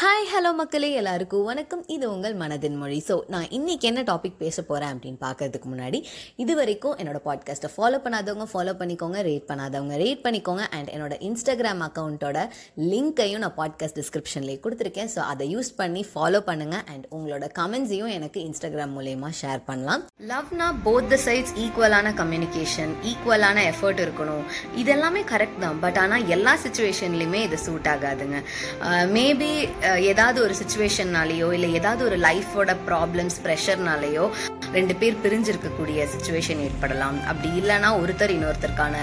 Hi hello மக்களே எல்லாருக்கும் வணக்கம். இது உங்கள் மனதின் மொழி. ஸோ நான் இன்னைக்கு என்ன டாபிக் பேச போகிறேன் அப்படின்னு பார்க்கறதுக்கு முன்னாடி இது வரைக்கும் என்னோட பாட்காஸ்ட்டை ஃபாலோ பண்ணாதவங்க ஃபாலோ பண்ணிக்கோங்க ரேட் பண்ணாதவங்க ரேட் பண்ணிக்கோங்க. அண்ட் என்னோட இன்ஸ்டாகிராம் அக்கௌண்ட்டோட லிங்க்கையும் நான் பாட்காஸ்ட் டிஸ்கிரிப்ஷன்லேயே கொடுத்துருக்கேன். ஸோ அதை யூஸ் பண்ணி ஃபாலோ பண்ணுங்கள் அண்ட் உங்களோட கமெண்ட்ஸையும் எனக்கு இன்ஸ்டாகிராம் மூலயமா ஷேர் பண்ணலாம். லவ்னா போத் த சைட்ஸ் ஈக்குவலான கம்யூனிகேஷன் ஈக்குவலான எஃபர்ட் இருக்கணும். இதெல்லாமே கரெக்ட் தான். பட் ஆனால் எல்லா சுச்சுவேஷன்லையுமே இது சூட் ஆகாதுங்க. மேபி ஏதாவது ஒரு சுச்சுவேஷன்னாலேயோ இல்லை ஏதாவது ஒரு லைஃபோட ப்ராப்ளம்ஸ் ப்ரெஷர்னாலேயோ ரெண்டு பேர் பிரிஞ்சிருக்கக்கூடிய சுச்சுவேஷன் ஏற்படலாம். அப்படி இல்லைன்னா ஒருத்தர் இன்னொருத்தருக்கான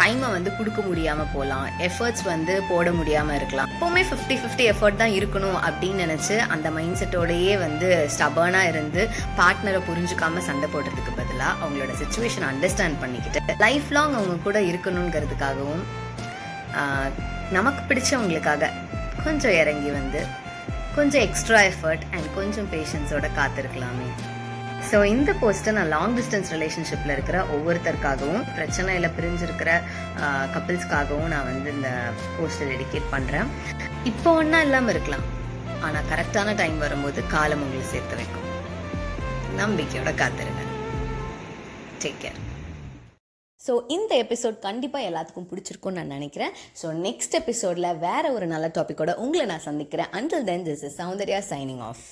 டைமை வந்து கொடுக்க முடியாமல் போகலாம். எஃபர்ட்ஸ் வந்து போட முடியாமல் இருக்கலாம். எப்போவுமே ஃபிஃப்டி ஃபிஃப்டி எஃபர்ட் தான் இருக்கணும் அப்படின்னு நினச்சி அந்த மைண்ட் செட்டோடையே வந்து ஸ்டபர்னாக இருந்து பார்ட்னரை புரிஞ்சுக்காம சண்டை போடுறதுக்கு பதிலாக அவங்களோட சுச்சுவேஷன் அண்டர்ஸ்டாண்ட் பண்ணிக்கிட்டு லைஃப் லாங் அவங்க கூட இருக்கணுங்கிறதுக்காகவும் நமக்கு பிடிச்சவங்களுக்காக கொஞ்சம் இறங்கி வந்து கொஞ்சம் எக்ஸ்ட்ரா எஃபர்ட் அண்ட் கொஞ்சம் பேஷன்ஸோட காத்திருக்கலாமே. ஸோ இந்த போஸ்ட்டை நான் லாங் டிஸ்டன்ஸ் ரிலேஷன்ஷிப்பில் இருக்கிற ஒவ்வொருத்தருக்காகவும் பிரச்சனையில் பிரிஞ்சிருக்கிற கப்பிள்ஸ்க்காகவும் நான் வந்து இந்த போஸ்ட்டை டெடிகேட் பண்ணுறேன் இப்போ ஒன்றா இல்லாமல் இருக்கலாம். ஆனால் கரெக்டான டைம் வரும்போது காலம் உங்களை சேர்த்து வைக்கும். நம்பிக்கையோட காத்திருங்க. டேக் கேர் ஸோ இந்த எபிசோட் கண்டிப்பாக எல்லாத்துக்கும் பிடிச்சிருக்கும்னு நான் நினைக்கிறேன். ஸோ நெக்ஸ்ட் எபிசோடில் வேற ஒரு நல்ல டாப்பிக்கோட உங்களை நான் சந்திக்கிறேன். Until then this is Soundarya signing off